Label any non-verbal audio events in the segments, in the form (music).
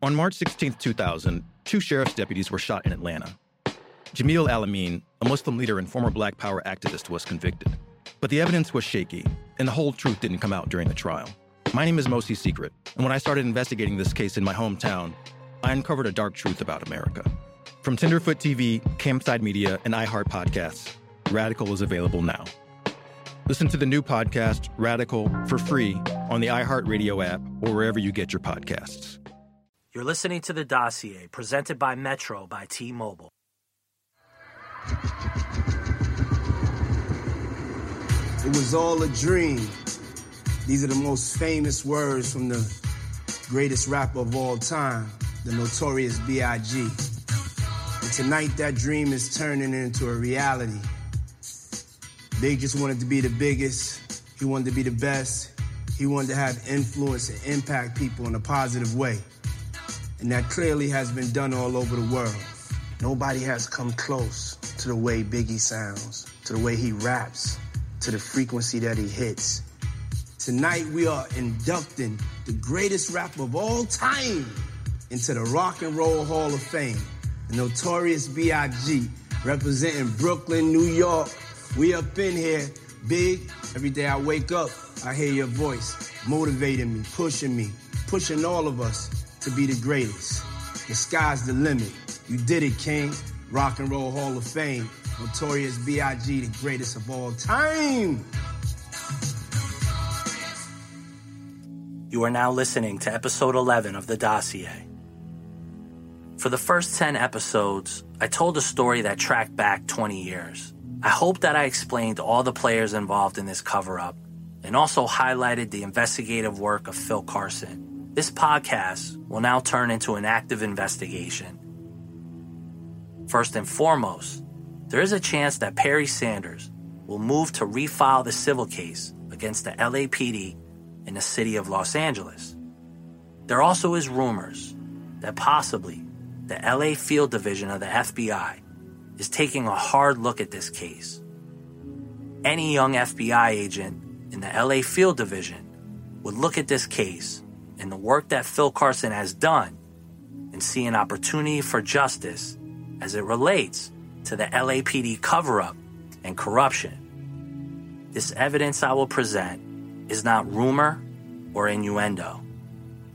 On March 16, 2000, two sheriff's deputies were shot in Atlanta. Jamil Al-Amin, a Muslim leader and former Black Power activist, was convicted. But the evidence was shaky, and the whole truth didn't come out during the trial. My name is Mosi Secret, and when I started investigating this case in my hometown, I uncovered a dark truth about America. From Tenderfoot TV, Campside Media, and iHeart Podcasts, Radical is available now. Listen to the new podcast, Radical, for free on the iHeartRadio app or wherever you get your podcasts. You're listening to The Dossier, presented by Metro by T Mobile. It was all a dream. These are the most famous words from the greatest rapper of all time, the notorious B.I.G. And tonight, that dream is turning into a reality. Big just wanted to be the biggest, he wanted to be the best, he wanted to have influence and impact people in a positive way. And that clearly has been done all over the world. Nobody has come close to the way Biggie sounds, to the way he raps, to the frequency that he hits. Tonight we are inducting the greatest rapper of all time into the Rock and Roll Hall of Fame, the notorious B.I.G., representing Brooklyn, New York. We up in here, big. Every day I wake up, I hear your voice, motivating me, pushing me, pushing all of us to be the greatest. The sky's the limit. You did it, King. Rock and Roll Hall of Fame. Notorious B.I.G., the greatest of all time. You are now listening to episode 11 of The Dossier. For the first 10 episodes, I told a story that tracked back 20 years. I hope that I explained all the players involved in this cover up and also highlighted the investigative work of Phil Carson. This podcast will now turn into an active investigation. First and foremost, there is a chance that Perry Sanders will move to refile the civil case against the LAPD in the city of Los Angeles. There also is rumors that possibly the LA Field Division of the FBI is taking a hard look at this case. Any young FBI agent in the LA Field Division would look at this case and the work that Phil Carson has done and see an opportunity for justice as it relates to the LAPD cover up and corruption. This evidence I will present is not rumor or innuendo.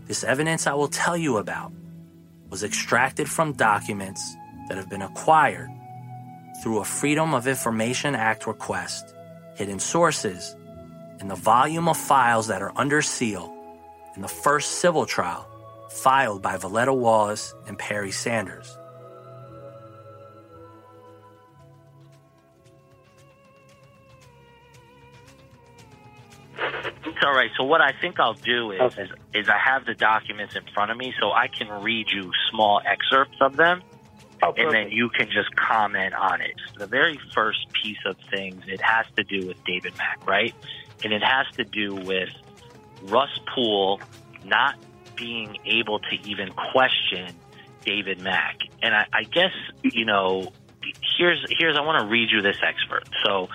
This evidence I will tell you about was extracted from documents that have been acquired through a Freedom of Information Act request, hidden sources, and the volume of files that are under seal in the first civil trial filed by Voletta Wallace and Perry Sanders. all right. So what I think I'll do is, okay. is, is I have the documents in front of me, so I can read you small excerpts of them, oh, and then you can just comment on it. The very first piece of things it has to do with David Mack, right? And it has to do with Russ Poole not being able to even question David Mack. And I, I guess you know, here's here's I want to read you this expert. So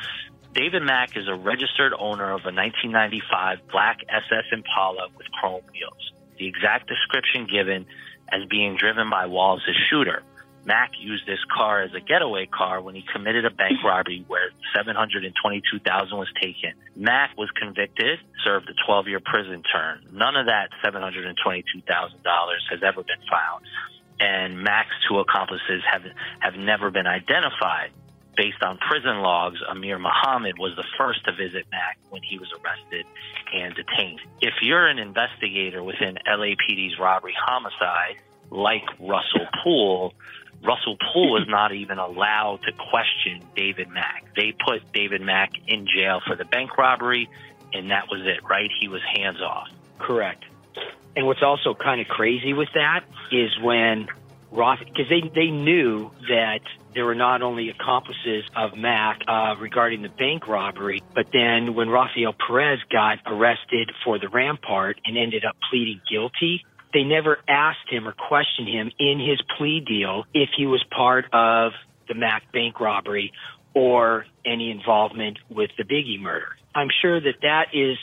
David Mack is a registered owner of a 1995 black SS Impala with chrome wheels. The exact description given as being driven by Wallace's shooter. Mack used this car as a getaway car when he committed a bank robbery where 722,000 was taken. Mack was convicted, served a 12-year prison term. None of that $722,000 has ever been found. And Mack's two accomplices have have never been identified based on prison logs, Amir Muhammad was the first to visit Mack when he was arrested and detained. If you're an investigator within LAPD's robbery homicide, like Russell Poole, Russell Poole was not even allowed to question David Mack. They put David Mack in jail for the bank robbery, and that was it, right? He was hands off. Correct. And what's also kind of crazy with that is when Roth, because they, they knew that there were not only accomplices of Mack uh, regarding the bank robbery, but then when Rafael Perez got arrested for the Rampart and ended up pleading guilty, they never asked him or questioned him in his plea deal if he was part of the Mack bank robbery or any involvement with the Biggie murder. I'm sure that that is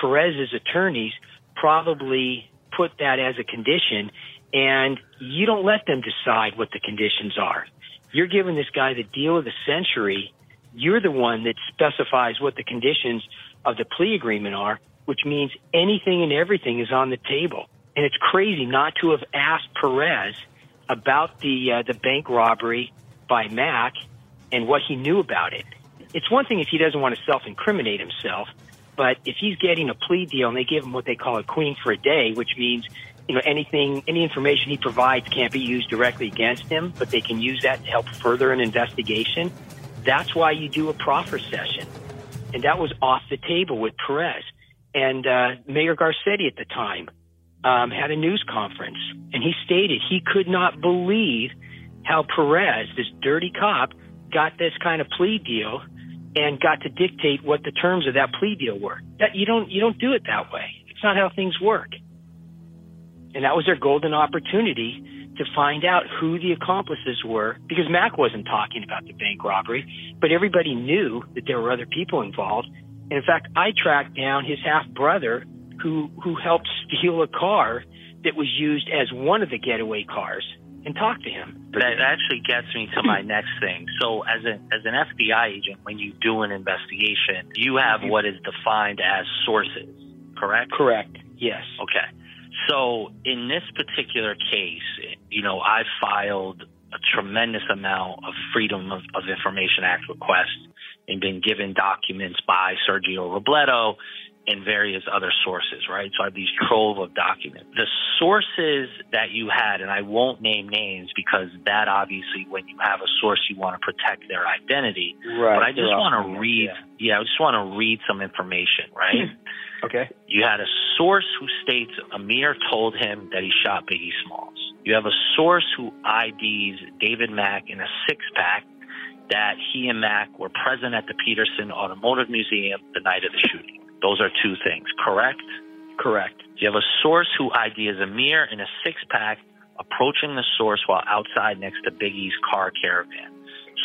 Perez's attorneys probably put that as a condition and you don't let them decide what the conditions are. You're giving this guy the deal of the century. You're the one that specifies what the conditions of the plea agreement are, which means anything and everything is on the table. And it's crazy not to have asked Perez about the uh, the bank robbery by Mack and what he knew about it. It's one thing if he doesn't want to self-incriminate himself, but if he's getting a plea deal and they give him what they call a queen for a day, which means you know anything any information he provides can't be used directly against him, but they can use that to help further an investigation. That's why you do a proffer session, and that was off the table with Perez and uh, Mayor Garcetti at the time um, had a news conference, and he stated he could not believe how Perez, this dirty cop, got this kind of plea deal and got to dictate what the terms of that plea deal were. That you don't you don't do it that way. It's not how things work. And that was their golden opportunity to find out who the accomplices were because Mack wasn't talking about the bank robbery, but everybody knew that there were other people involved. And in fact, I tracked down his half brother who who helped steal a car that was used as one of the getaway cars and talk to him. That actually gets me to my next thing. So, as an as an FBI agent, when you do an investigation, you have what is defined as sources, correct? Correct. Yes. Okay. So, in this particular case, you know, I filed a tremendous amount of Freedom of, of Information Act requests and been given documents by Sergio Robledo and various other sources, right? So I have these trove of documents. The sources that you had, and I won't name names because that obviously, when you have a source, you want to protect their identity. Right. But I just want to read, yeah. yeah, I just want to read some information, right? okay. You had a source who states Amir told him that he shot Biggie Smalls. You have a source who IDs David Mack in a six pack that he and Mack were present at the Petersen Automotive Museum the night of the shooting. Those are two things, correct? Correct. You have a source who IDs Amir in a six pack approaching the source while outside next to Biggie's car caravan.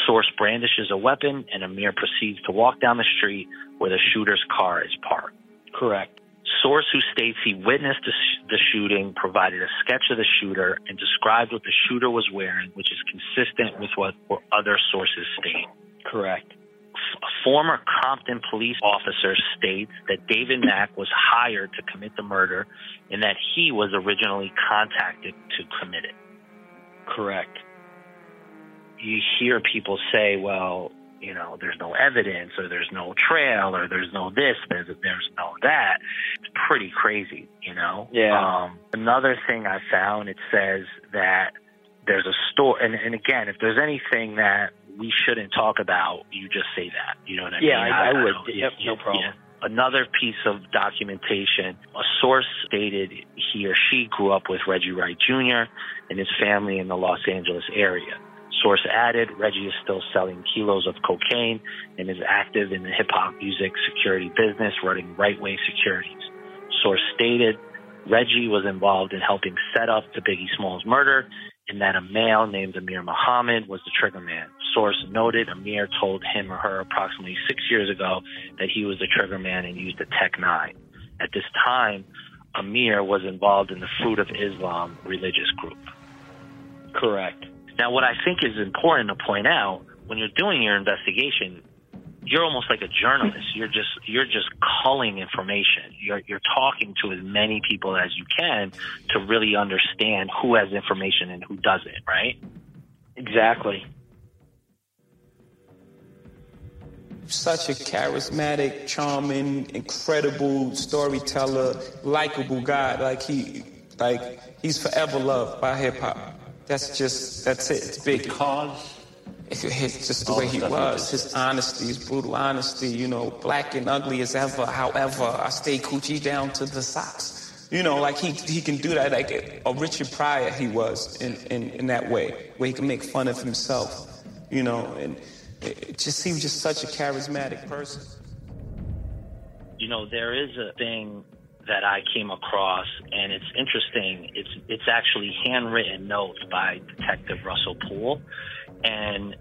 Source brandishes a weapon and Amir proceeds to walk down the street where the shooter's car is parked. Correct. Source who states he witnessed the, sh- the shooting provided a sketch of the shooter and described what the shooter was wearing, which is consistent with what other sources state. Correct a former Compton police officer states that David Mack was hired to commit the murder and that he was originally contacted to commit it. Correct. You hear people say, well, you know, there's no evidence or there's no trail or there's no this, there's, there's no that. It's pretty crazy, you know? Yeah. Um, another thing I found, it says that there's a store, and, and again, if there's anything that we shouldn't talk about, you just say that. You know what I yeah, mean? I, I, I would. Yep, no problem. Yeah. Another piece of documentation, a source stated he or she grew up with Reggie Wright Jr. and his family in the Los Angeles area. Source added, Reggie is still selling kilos of cocaine and is active in the hip hop music security business, running Right Way Securities. Source stated, Reggie was involved in helping set up the Biggie Smalls murder and that a male named Amir Muhammad was the trigger man. Source noted Amir told him or her approximately six years ago that he was the trigger man and used a Tech 9. At this time, Amir was involved in the Fruit of Islam religious group. Correct. Now, what I think is important to point out when you're doing your investigation, you're almost like a journalist. You're just you're just culling information. You're you're talking to as many people as you can to really understand who has information and who doesn't, right? Exactly. Such a charismatic, charming, incredible storyteller, likable guy. Like he like he's forever loved by hip hop. That's just that's it. It's big. Because it's just the way he was. His honesty, his brutal honesty, you know, black and ugly as ever. However, I stay coochie down to the socks. You know, like he he can do that like a Richard Pryor he was in, in, in that way, where he can make fun of himself, you know, and it just he was just such a charismatic person. You know, there is a thing that I came across, and it's interesting. It's it's actually handwritten notes by Detective Russell Poole, and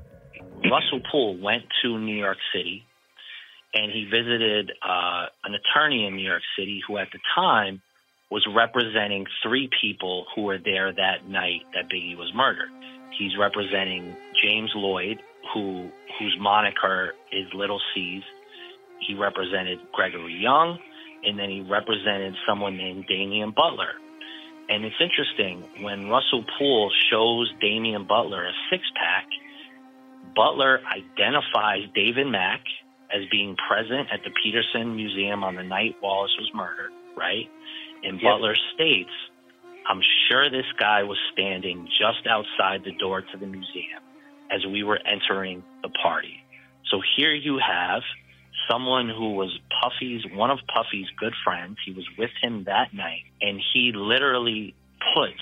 Russell Poole went to New York City and he visited uh, an attorney in New York City who at the time was representing three people who were there that night that Biggie was murdered. He's representing James Lloyd, who whose moniker is Lil' Cease. He represented Gregory Young, and then he represented someone named Damian Butler. And it's interesting when Russell Poole shows Damian Butler a six pack. Butler identifies David Mack as being present at the Petersen Museum on the night Wallace was murdered, right? And yep. Butler states, I'm sure this guy was standing just outside the door to the museum as we were entering the party. So here you have someone who was Puffy's, one of Puffy's good friends. He was with him that night, and he literally puts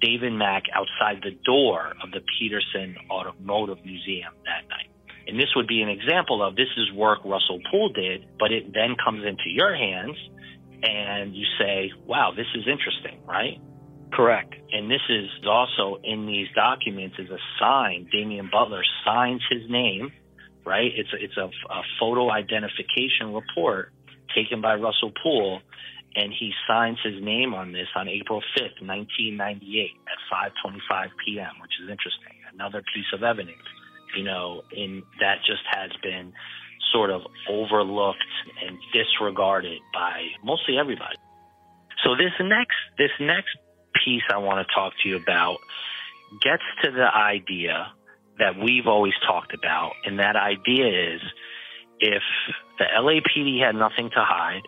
David Mack outside the door of the Petersen Automotive Museum that night. And this would be an example of this is work Russell Poole did, but it then comes into your hands and you say, wow, this is interesting, right? Correct. And this is also in these documents is a sign. Damian Butler signs his name, right? It's a, it's a, a photo identification report taken by Russell Poole, and he signs his name on this on April 5th, 1998 at 5:25 p.m., which is interesting. Another piece of evidence, you know, in that just has been sort of overlooked and disregarded by mostly everybody. So this next this next piece I want to talk to you about gets to the idea that we've always talked about, and that idea is if the LAPD had nothing to hide,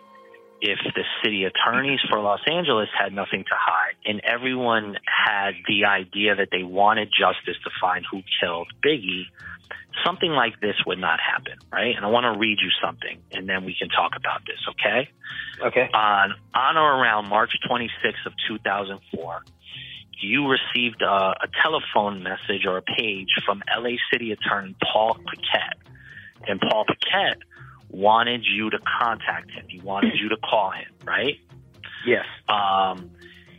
if the city attorneys for Los Angeles had nothing to hide, and everyone had the idea that they wanted justice to find who killed Biggie, something like this would not happen, right? And I want to read you something, and then we can talk about this, okay? Okay. On on or around March 26th of 2004, you received a, a telephone message or a page from LA City Attorney Paul Paquette, and Paul Paquette wanted you to contact him. He wanted you to call him, right? Yes. Um,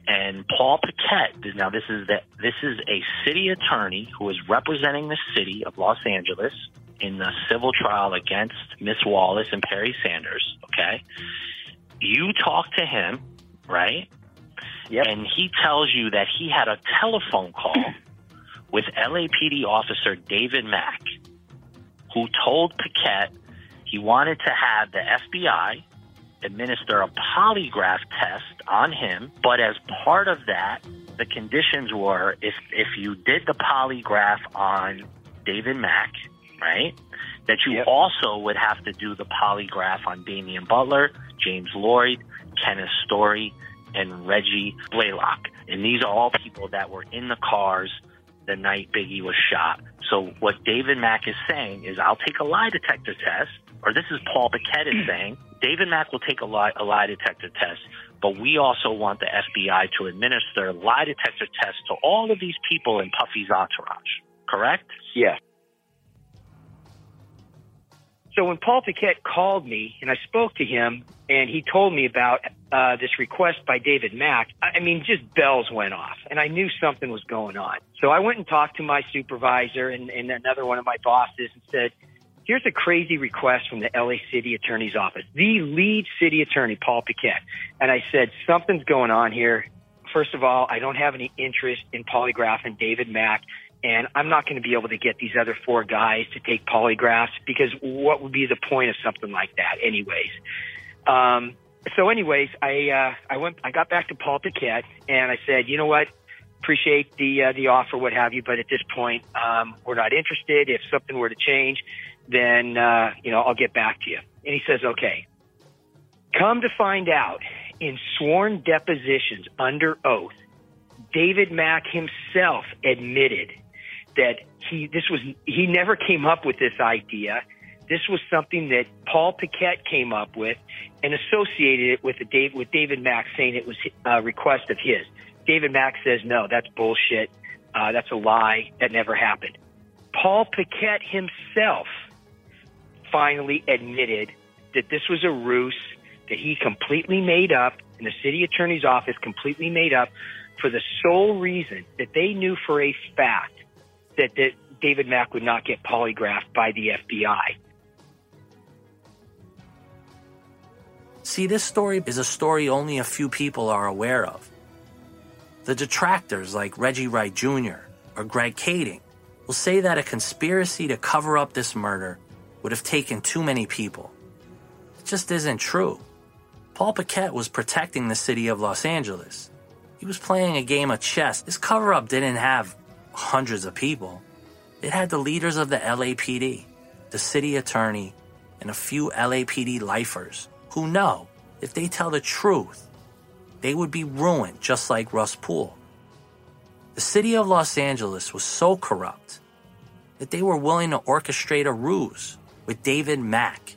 and Paul Paquette, now this is that this is a city attorney who is representing the city of Los Angeles in the civil trial against Miss Wallace and Perry Sanders. Okay, you talk to him, right? Yep. And he tells you that he had a telephone call (laughs) with LAPD officer David Mack, who told Paquette he wanted to have the FBI administer a polygraph test on him, but as part of that, the conditions were if if you did the polygraph on David Mack, right, that you yep. also would have to do the polygraph on Damian Butler, James Lloyd, Kenneth Story, and Reggie Blaylock. And these are all people that were in the cars the night Biggie was shot. So what David Mack is saying is, I'll take a lie detector test, or this is Paul Paquette is saying, David Mack will take a lie, a lie detector test, but we also want the FBI to administer lie detector tests to all of these people in Puffy's entourage. Correct? Yeah. So when Paul Paquette called me and I spoke to him and he told me about uh, this request by David Mack, I mean, just bells went off and I knew something was going on. So I went and talked to my supervisor and, and another one of my bosses and said, here's a crazy request from the LA City Attorney's Office, the lead city attorney, Paul Paquette. And I said, something's going on here. First of all, I don't have any interest in polygraphing David Mack and I'm not going to be able to get these other four guys to take polygraphs because what would be the point of something like that, anyways? Um, so, anyways, I uh, I went, I got back to Paul Paquette, and I said, you know what? Appreciate the uh, the offer, what have you, but at this point, um, we're not interested. If something were to change, then uh, you know I'll get back to you. And he says, okay. Come to find out, in sworn depositions under oath, David Mack himself admitted that he this was he never came up with this idea. This was something that Paul Paquette came up with and associated it with the Dave with David Mack saying it was a request of his. David Mack says no, that's bullshit. Uh, that's a lie. That never happened. Paul Paquette himself finally admitted that this was a ruse that he completely made up, and the city attorney's office completely made up for the sole reason that they knew for a fact that, that David Mack would not get polygraphed by the FBI. See, this story is a story only a few people are aware of. The detractors like Reggie Wright Jr. or Greg Kading will say that a conspiracy to cover up this murder would have taken too many people. It just isn't true. Paul Paquette was protecting the city of Los Angeles. He was playing a game of chess. This cover up didn't have hundreds of people, it had the leaders of the LAPD, the city attorney, and a few LAPD lifers who know if they tell the truth, they would be ruined just like Russ Poole. The city of Los Angeles was so corrupt that they were willing to orchestrate a ruse with David Mack.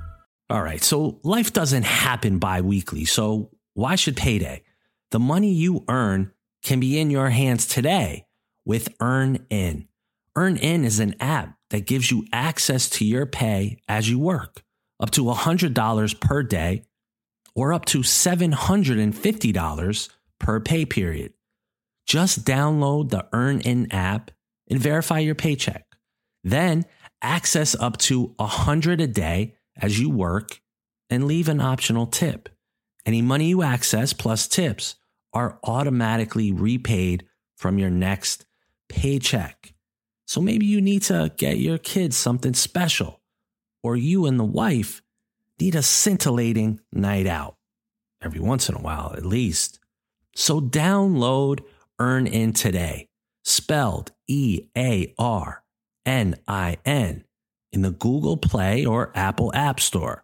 All right, so life doesn't happen bi weekly, so why should payday? The money you earn can be in your hands today with EarnIn. EarnIn is an app that gives you access to your pay as you work, up to $100 per day or up to $750 per pay period. Just download the EarnIn app and verify your paycheck. Then access up to 100 a day as you work and leave an optional tip. Any money you access plus tips are automatically repaid from your next paycheck. So maybe you need to get your kids something special, or you and the wife need a scintillating night out every once in a while, at least. So download EarnIn today, spelled E A R N I N in the Google Play or Apple App Store.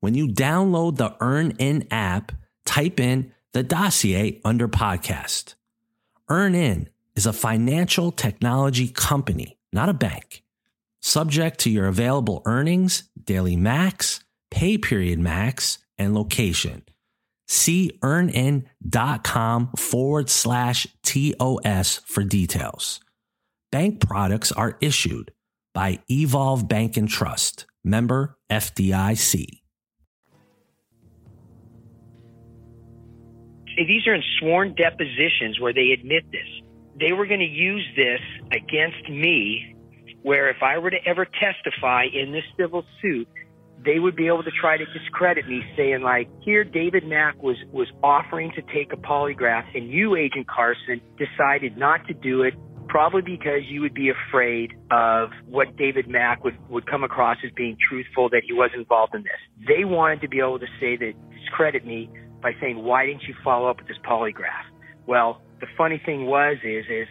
When you download the EarnIn app, type in the dossier under podcast. EarnIn is a financial technology company, not a bank. Subject to your available earnings, daily max, pay period max, and location. See earnin.com forward slash TOS for details. Bank products are issued by Evolve Bank and Trust, member FDIC. These are in sworn depositions where they admit this. They were going to use this against me, where if I were to ever testify in this civil suit, they would be able to try to discredit me, saying like, "Here, David Mack was was offering to take a polygraph, and you, Agent Carson, decided not to do it probably because you would be afraid of what David Mack would, would come across as being truthful, that he was involved in this. They wanted to be able to say that, discredit me by saying, why didn't you follow up with this polygraph? Well, the funny thing was, is, is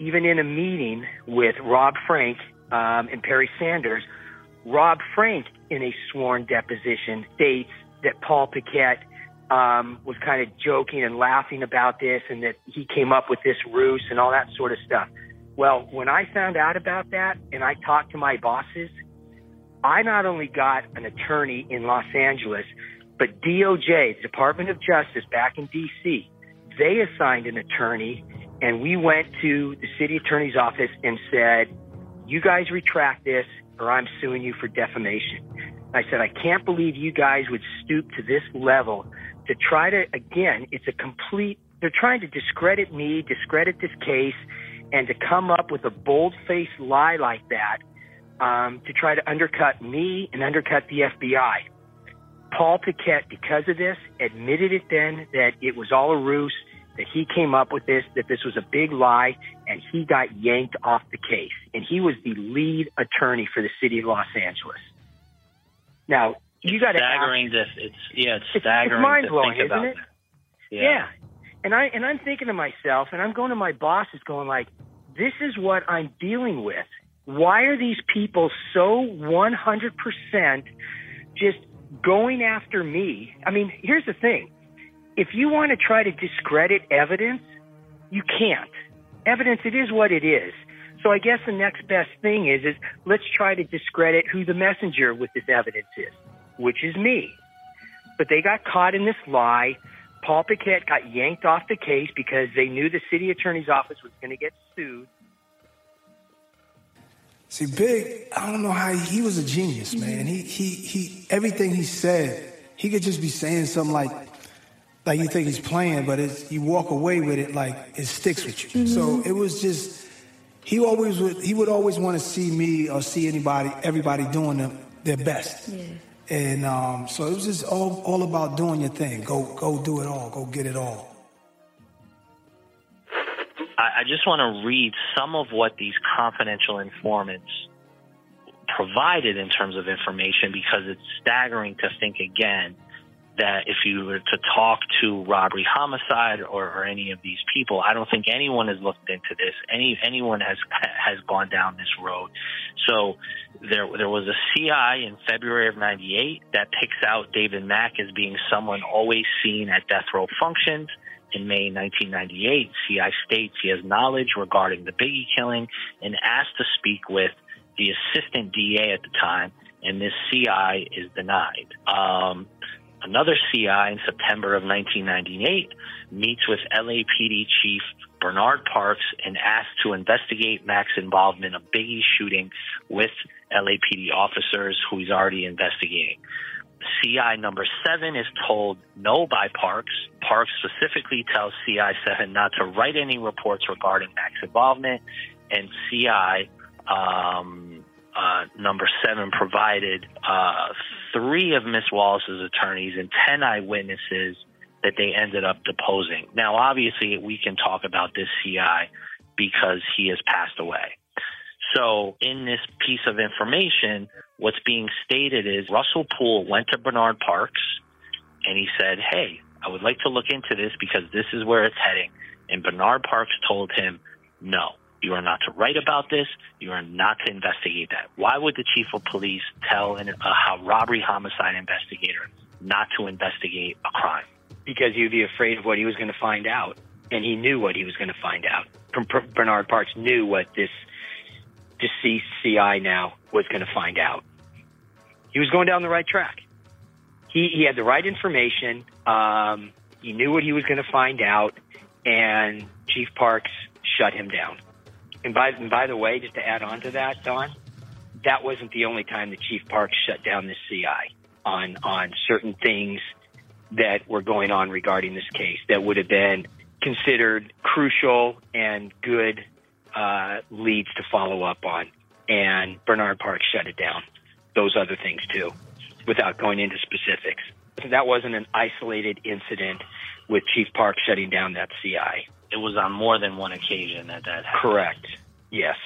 even in a meeting with Rob Frank um, and Perry Sanders, Rob Frank, in a sworn deposition, states that Paul Paquette um, was kind of joking and laughing about this and that he came up with this ruse and all that sort of stuff. Well, when I found out about that and I talked to my bosses, I not only got an attorney in Los Angeles, but DOJ, the Department of Justice back in DC, they assigned an attorney and we went to the city attorney's office and said, you guys retract this or I'm suing you for defamation. I said, I can't believe you guys would stoop to this level to try to, again, it's a complete, they're trying to discredit me, discredit this case, and to come up with a bold faced lie like that um, to try to undercut me and undercut the FBI. Paul Paquette, because of this, admitted it then that it was all a ruse, that he came up with this, that this was a big lie, and he got yanked off the case. And he was the lead attorney for the city of Los Angeles. Now, you got to staggering. Ask, this, it's yeah, it's staggering. It's mind blowing, isn't it? Yeah. yeah. And I and I'm thinking to myself, and I'm going to my bosses, going like, "This is what I'm dealing with. Why are these people so 100% just going after me? I mean, here's the thing: if you want to try to discredit evidence, you can't. Evidence, it is what it is. So I guess the next best thing is is let's try to discredit who the messenger with this evidence is which is me. but they got caught in this lie. Paul Paquette got yanked off the case because they knew the city attorney's office was going to get sued. See, Big, I don't know how he, he was a genius, man. He he he everything he said, he could just be saying something like like you think he's playing, but it's, you walk away with it like it sticks with you. Mm-hmm. So it was just he always would he would always want to see me or see anybody everybody doing them, their best. Yeah. And um, so it was just all all about doing your thing. Go go do it all. Go get it all. I, I just want to read some of what these confidential informants provided in terms of information because it's staggering to think again that if you were to talk to robbery homicide or, or, any of these people, I don't think anyone has looked into this. Any anyone has has gone down this road. So there there was a CI in February of '98 that picks out David Mack as being someone always seen at death row functions. In May 1998, CI states he has knowledge regarding the Biggie killing and asked to speak with the assistant DA at the time, and this CI is denied. Um, Another CI in September of 1998 meets with LAPD Chief Bernard Parks and asks to investigate Mack's involvement of Biggie's shooting with LAPD officers who he's already investigating. CI number seven is told no by Parks. Parks specifically tells CI seven not to write any reports regarding Mack's involvement, and CI um, uh, number seven provided uh, three of Miss Wallace's attorneys and 10 eyewitnesses that they ended up deposing. Now, obviously, we can talk about this CI because he has passed away. So, in this piece of information, what's being stated is Russell Poole went to Bernard Parks and he said, Hey, I would like to look into this because this is where it's heading. And Bernard Parks told him, No, you are not to write about this. You are not to investigate that. Why would the chief of police tell an, a robbery homicide investigator not to investigate a crime? Because he'd be afraid of what he was going to find out. And he knew what he was going to find out. Bernard Parks knew what this deceased CI now was going to find out. He was going down the right track. He, he had the right information. Um, he knew what he was going to find out. And Chief Parks shut him down. And by, and by the way, just to add on to that, Don, that wasn't the only time the Chief Parks shut down the CI on, on certain things that were going on regarding this case that would have been considered crucial and good uh, leads to follow up on. And Bernard Parks shut it down. Those other things too, without going into specifics. That wasn't an isolated incident with Chief Parks shutting down that CI it was on more than one occasion that that happened. Correct. Yes.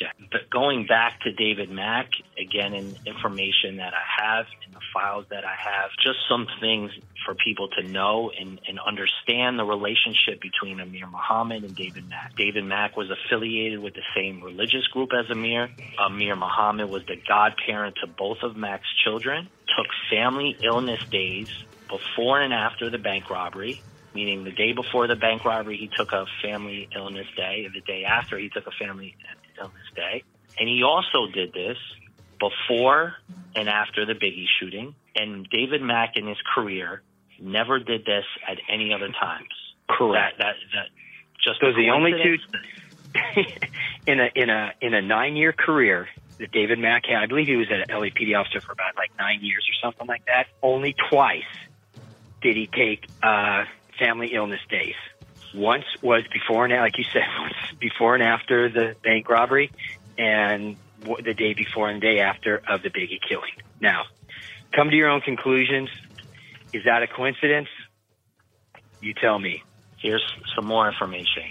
Yeah. But going back to David Mack, again, in information that I have, in the files that I have, just some things for people to know and, and understand the relationship between Amir Muhammad and David Mack. David Mack was affiliated with the same religious group as Amir. Amir Muhammad was the godparent to both of Mack's children, took family illness days before and after the bank robbery, meaning the day before the bank robbery, he took a family illness day, and the day after, he took a family illness day. And he also did this before and after the Biggie shooting. And David Mack in his career never did this at any other times. Correct. That, that, that just those the only two (laughs) in a in a in a nine year career that David Mack had. I believe he was an LAPD officer for about like nine years or something like that. Only twice did he take uh, family illness days. Once was before and like you said, (laughs) before and after the bank robbery, and the day before and the day after of the Biggie killing. Now, come to your own conclusions. Is that a coincidence? You tell me. Here's some more information.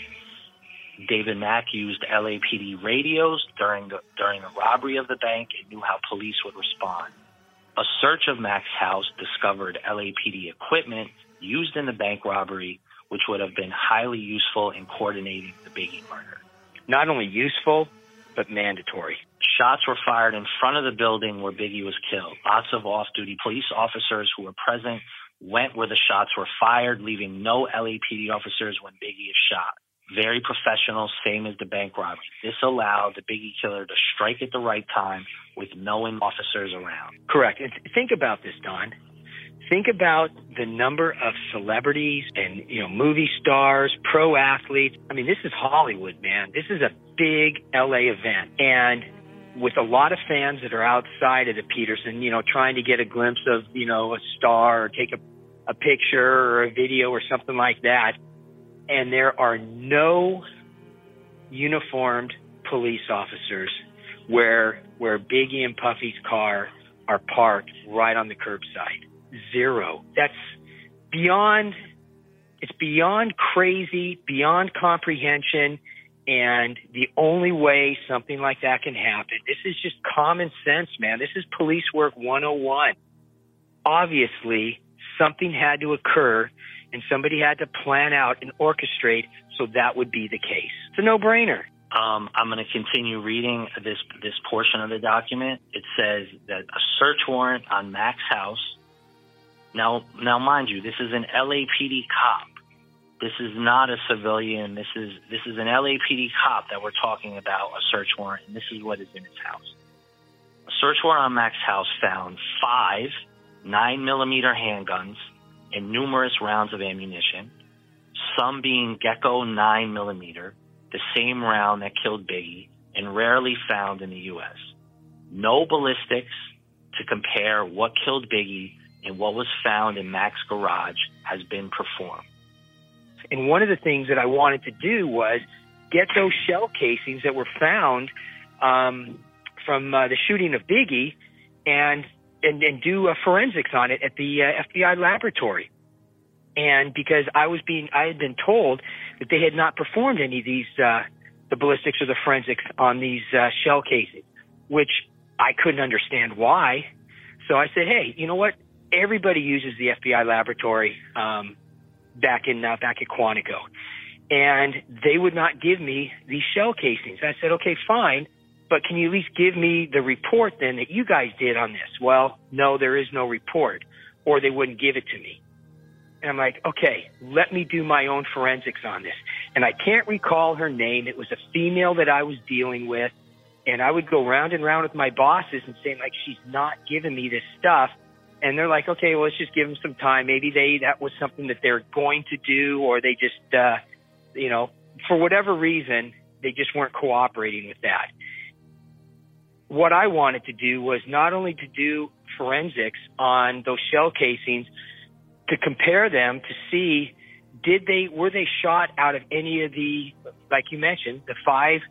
David Mack used LAPD radios during the during the robbery of the bank and knew how police would respond. A search of Mack's house discovered LAPD equipment used in the bank robbery, which would have been highly useful in coordinating the Biggie murder. Not only useful, but mandatory. Shots were fired in front of the building where Biggie was killed. Lots of off duty police officers who were present went where the shots were fired, leaving no LAPD officers when Biggie is shot. Very professional, same as the bank robbery. This allowed the Biggie killer to strike at the right time with no officers around. Correct. And think about this, Don think about the number of celebrities and you know movie stars, pro athletes. I mean, this is Hollywood, man. This is a big LA event, and with a lot of fans that are outside of the Petersen, you know, trying to get a glimpse of you know a star or take a a picture or a video or something like that, and there are no uniformed police officers where where Biggie and Puffy's car are parked right on the curbside zero. That's beyond, it's beyond crazy, beyond comprehension. And the only way something like that can happen, this is just common sense, man. This is police work 101. Obviously, something had to occur and somebody had to plan out and orchestrate so that would be the case. It's a no brainer. Um, I'm going to continue reading this this portion of the document. It says that a search warrant on Mack's house now, now, mind you, this is an LAPD cop. This is not a civilian. This is this is an LAPD cop that we're talking about a search warrant, and this is what is in his house. A search warrant on Mack's house found five nine millimeter handguns and numerous rounds of ammunition, some being Gecko nine millimeter, the same round that killed Biggie, and rarely found in the U.S. No ballistics to compare what killed Biggie and what was found in Mack's garage has been performed. And one of the things that I wanted to do was get those shell casings that were found um, from uh, the shooting of Biggie and, and and do forensics on it at the uh, FBI laboratory. And because I was being, I had been told that they had not performed any of these, uh, the ballistics or the forensics on these uh, shell casings, which I couldn't understand why. So I said, hey, you know what? Everybody uses the FBI laboratory um, back in uh, back at Quantico, and they would not give me these shell casings. I said, okay, fine, but can you at least give me the report then that you guys did on this? Well, no, there is no report, or they wouldn't give it to me. And I'm like, okay, let me do my own forensics on this. And I can't recall her name. It was a female that I was dealing with. And I would go round and round with my bosses and saying like, she's not giving me this stuff and they're like, okay, well, let's just give them some time. Maybe they that was something that they're going to do, or they just, uh, you know, for whatever reason, they just weren't cooperating with that. What I wanted to do was not only to do forensics on those shell casings, to compare them to see did they were they shot out of any of the, like you mentioned, the five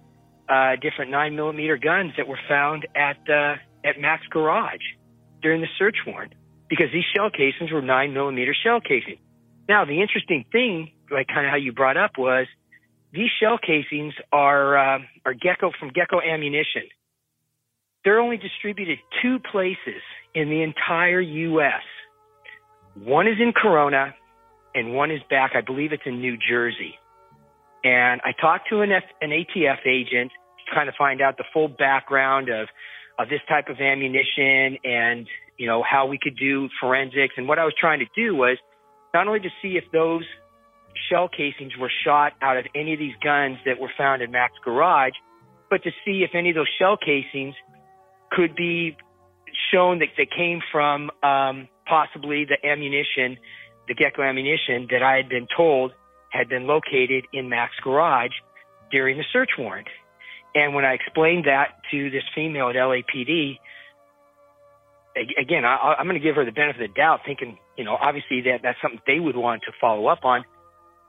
uh, different nine millimeter guns that were found at uh, at Mack's garage during the search warrant because these shell casings were nine millimeter shell casings. Now, the interesting thing, like kind of how you brought up, was these shell casings are uh, are Gecko from Gecko Ammunition. They're only distributed two places in the entire U.S. One is in Corona, and one is back. I believe it's in New Jersey. And I talked to an, F, an ATF agent to kind of find out the full background of of this type of ammunition and you know, how we could do forensics. And what I was trying to do was not only to see if those shell casings were shot out of any of these guns that were found in Mack's garage, but to see if any of those shell casings could be shown that they came from um, possibly the ammunition, the Gecko ammunition that I had been told had been located in Mack's garage during the search warrant. And when I explained that to this female at LAPD, again, I, I'm going to give her the benefit of the doubt, thinking, you know, obviously that that's something they would want to follow up on.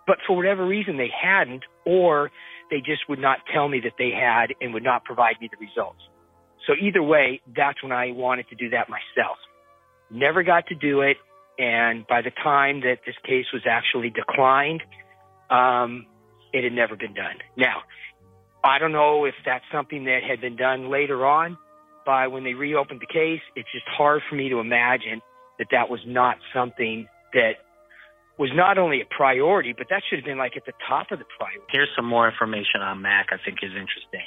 But for whatever reason, they hadn't, or they just would not tell me that they had and would not provide me the results. So either way, that's when I wanted to do that myself. Never got to do it. And by the time that this case was actually declined, um, it had never been done. Now, I don't know if that's something that had been done later on by when they reopened the case, it's just hard for me to imagine that that was not something that was not only a priority, but that should have been like at the top of the priority. Here's some more information on Mack I think is interesting.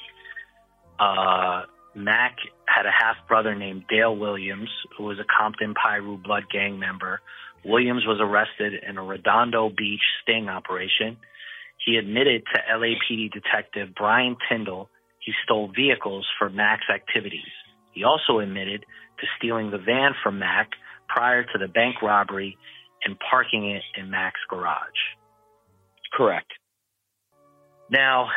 Uh, Mack had a half brother named Dale Williams, who was a Compton Piru Blood Gang member. Williams was arrested in a Redondo Beach sting operation. He admitted to LAPD detective Brian Tyndall he stole vehicles for Mack's activities. He also admitted to stealing the van from Mack prior to the bank robbery and parking it in Mack's garage. Correct. Now,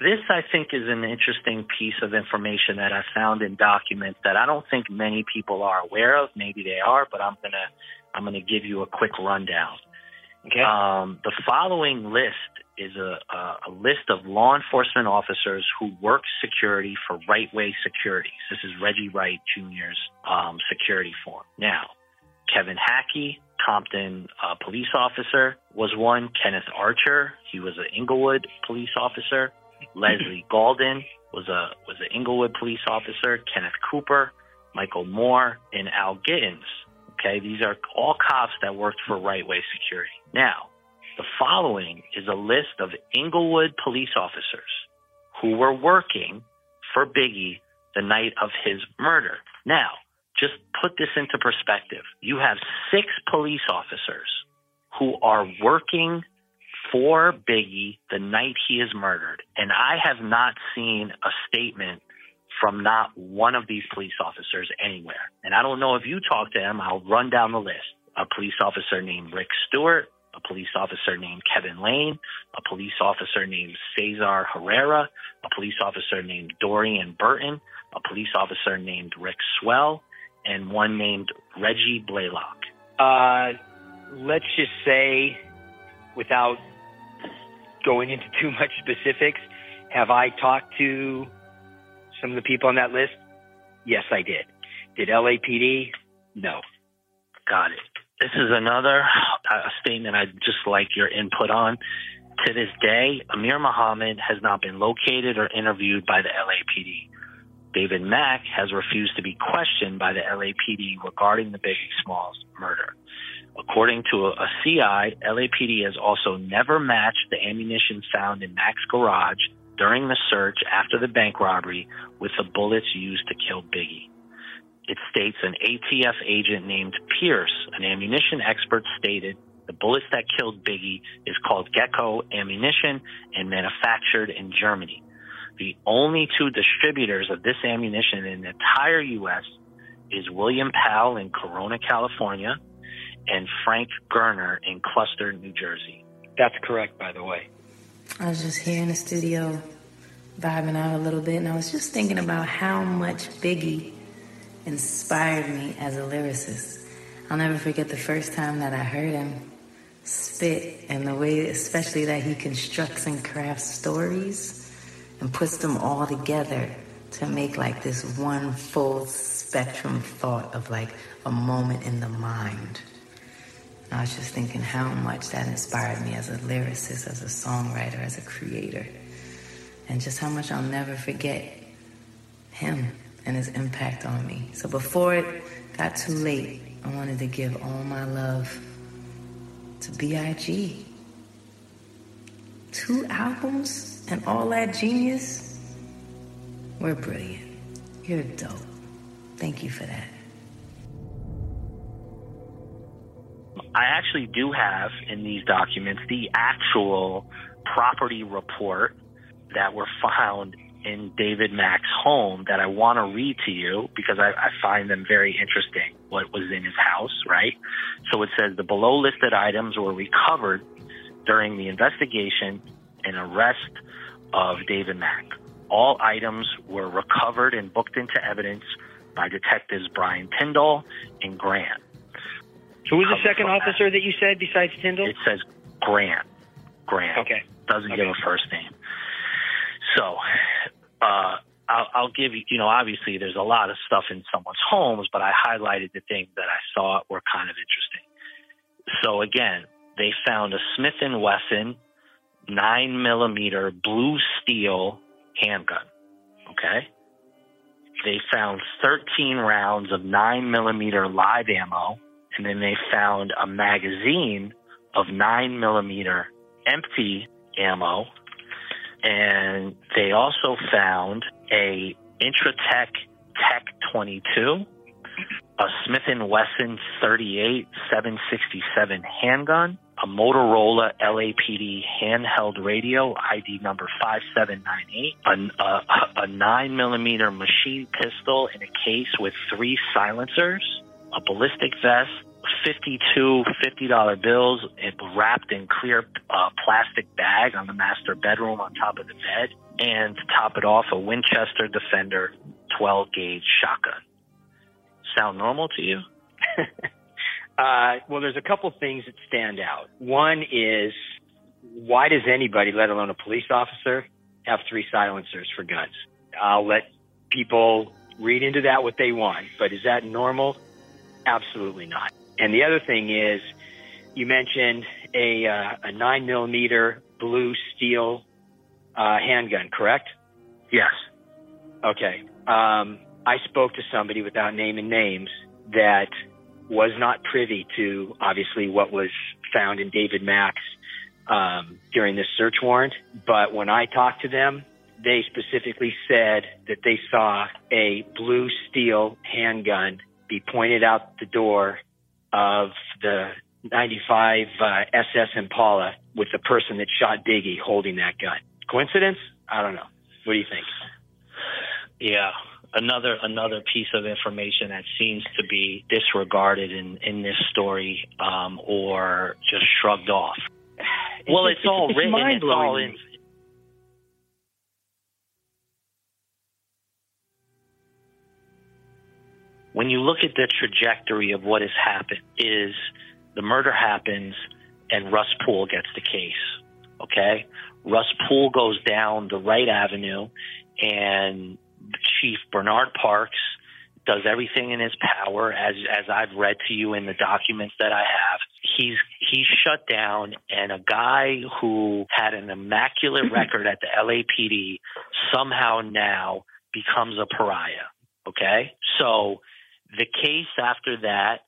this I think is an interesting piece of information that I found in documents that I don't think many people are aware of. Maybe they are, but I'm gonna I'm gonna give you a quick rundown. Okay. Um, the following list is a, a, a list of law enforcement officers who work security for Right Way Securities. This is Reggie Wright Jr.'s um, security form. Now, Kevin Hackey, Compton uh, police officer, was one. Kenneth Archer, he was an Inglewood police officer. (laughs) Leslie Galden was a was an Inglewood police officer. Kenneth Cooper, Michael Moore, and Al Gittins. Okay, these are all cops that worked for Right Way Security. Now, the following is a list of Inglewood police officers who were working for Biggie the night of his murder. Now, just put this into perspective. You have six police officers who are working for Biggie the night he is murdered. And I have not seen a statement from not one of these police officers anywhere. And I don't know if you talk to him. I'll run down the list. A police officer named Rick Stewart, a police officer named Kevin Lane, a police officer named Cesar Herrera, a police officer named Dorian Burton, a police officer named Rick Swell, and one named Reggie Blaylock. Uh, let's just say, without going into too much specifics, have I talked to some of the people on that list? Yes, I did. Did LAPD? No. Got it. This is another uh, statement I'd just like your input on. To this day, Amir Muhammad has not been located or interviewed by the LAPD. David Mack has refused to be questioned by the LAPD regarding the Biggie Smalls murder. According to a, a CI, LAPD has also never matched the ammunition found in Mack's garage during the search after the bank robbery with the bullets used to kill Biggie. It states an ATF agent named Pierce, an ammunition expert, stated the bullets that killed Biggie is called Gecko ammunition and manufactured in Germany. The only two distributors of this ammunition in the entire U.S. is William Powell in Corona, California, and Frank Gerner in Closter, New Jersey. That's correct, by the way. I was just here in the studio vibing out a little bit, and I was just thinking about how much Biggie inspired me as a lyricist. I'll never forget the first time that I heard him spit and the way, especially that he constructs and crafts stories and puts them all together to make like this one full spectrum thought of like a moment in the mind. I was just thinking how much that inspired me as a lyricist, as a songwriter, as a creator, and just how much I'll never forget him and his impact on me. So before it got too late, I wanted to give all my love to B.I.G. Two albums and all that genius. We're brilliant. You're dope. Thank you for that. I actually do have in these documents the actual property report that were found in David Mack's home that I want to read to you because I, I find them very interesting. What was in his house, right? So it says the below listed items were recovered during the investigation and arrest of David Mack. All items were recovered and booked into evidence by detectives Brian Tyndall and Grant. Who was the second officer that you said besides Tyndall? It says Grant. Grant. Okay. Doesn't Okay. give a first name. So, uh, I'll, I'll give you, you know, obviously there's a lot of stuff in someone's homes, but I highlighted the things that I saw were kind of interesting. So again, they found a Smith and Wesson nine millimeter blue steel handgun. Okay. They found 13 rounds of nine millimeter live ammo, and then they found a magazine of nine millimeter empty ammo, and they also found a Intratec Tech 22, a Smith & Wesson 38 767 handgun, a Motorola LAPD handheld radio ID number 5798, a, uh, a, a 9 millimeter machine pistol in a case with three silencers, a ballistic vest, 52 $50 bills wrapped in clear uh, plastic bag on the master bedroom on top of the bed, and to top it off, a Winchester Defender 12 gauge shotgun. Sound normal to you? (laughs) uh, well, there's a couple things that stand out. One is why does anybody, let alone a police officer, have three silencers for guns? I'll let people read into that what they want, but is that normal? Absolutely not. And the other thing is, you mentioned a uh, a nine millimeter blue steel uh, handgun, correct? Yes. Okay. Um, I spoke to somebody without naming names that was not privy to obviously what was found in David Mack's um, during this search warrant. But when I talked to them, they specifically said that they saw a blue steel handgun be pointed out the door of the 95 uh, SS Impala with the person that shot Biggie holding that gun. Coincidence? I don't know. What do you think? Yeah, another another piece of information that seems to be disregarded in in this story um, or just shrugged off. well, it's, it's all it's written. It's all in. When you look at the trajectory of what has happened, is the murder happens and Russ Poole gets the case. Okay, Russ Poole goes down the right avenue, and Chief Bernard Parks does everything in his power, as as I've read to you in the documents that I have. He's he's shut down, and a guy who had an immaculate (clears throat) record at the LAPD somehow now becomes a pariah. Okay, so the case after that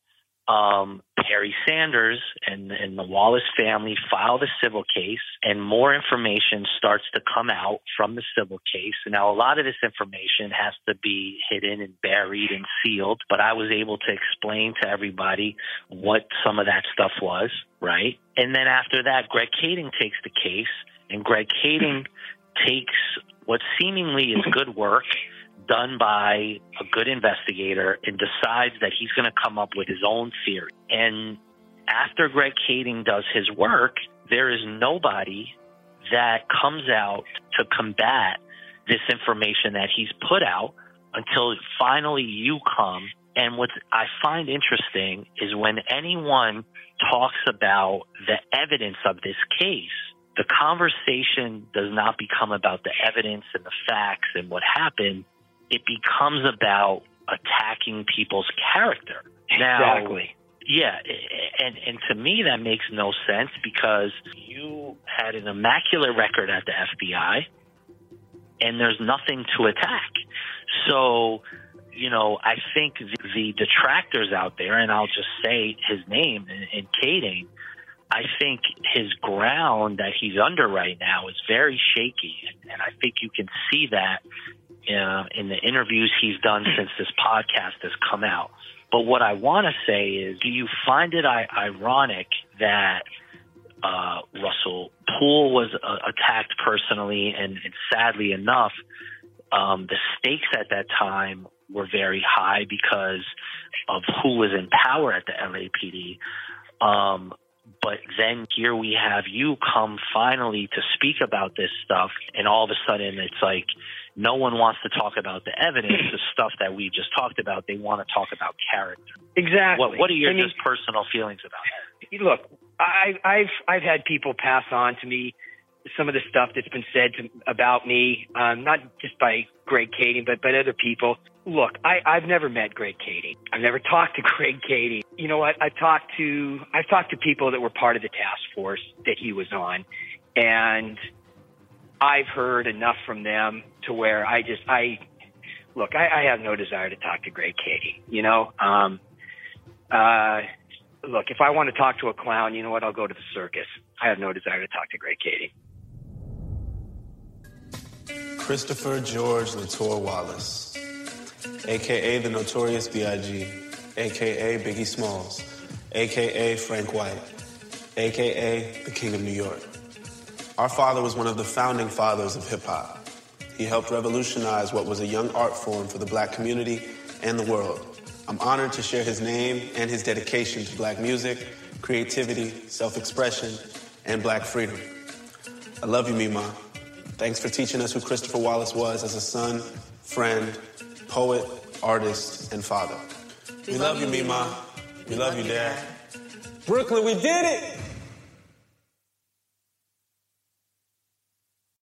um, Perry Sanders and, and the Wallace family filed a civil case, and more information starts to come out from the civil case. Now, a lot of this information has to be hidden and buried and sealed, but I was able to explain to everybody what some of that stuff was, right? And then after that, Greg Kading takes the case, and Greg Kading takes what seemingly is good work done by a good investigator and decides that he's going to come up with his own theory. And after Greg Kading does his work, there is nobody that comes out to combat this information that he's put out until finally you come. And what I find interesting is when anyone talks about the evidence of this case, the conversation does not become about the evidence and the facts and what happened it becomes about attacking people's character. Now, exactly. Yeah, and and to me that makes no sense because you had an immaculate record at the FBI, and there's nothing to attack. So, you know, I think the, the detractors out there, and I'll just say his name in, in Kading, I think his ground that he's under right now is very shaky, and, and I think you can see that uh, in the interviews he's done since this podcast has come out. But what I want to say is, do you find it I- ironic that uh, Russell Poole was uh, attacked personally, and, and sadly enough, um, the stakes at that time were very high because of who was in power at the LAPD. Um, but then here we have you come finally to speak about this stuff, and all of a sudden it's like no one wants to talk about the evidence, the (clears throat) stuff that we just talked about. They want to talk about character. Exactly. What, what are your I mean, just personal feelings about that? Look, I, I've I've had people pass on to me some of the stuff that's been said to, about me, um, not just by Greg Kading, but but other people. Look, I, I've never met Greg Kading. I've never (laughs) talked to Greg Kading. You know what? I've talked to I've talked to people that were part of the task force that he was on, and I've heard enough from them to where I just I look. I, I have no desire to talk to Greg Kading. You know, um, uh, look. If I want to talk to a clown, you know what? I'll go to the circus. I have no desire to talk to Greg Kading. Christopher George Latour Wallace, aka the Notorious B.I.G., aka Biggie Smalls, aka Frank White, aka the King of New York. Our father was one of the founding fathers of hip hop. He helped revolutionize what was a young art form for the black community and the world. I'm honored to share his name and his dedication to black music, creativity, self expression, and black freedom. I love you, Mima. Thanks for teaching us who Christopher Wallace was as a son, friend, poet, artist, and father. We, we love, love, you, Mima. We, we love, love you, Dad. Brooklyn, we did it!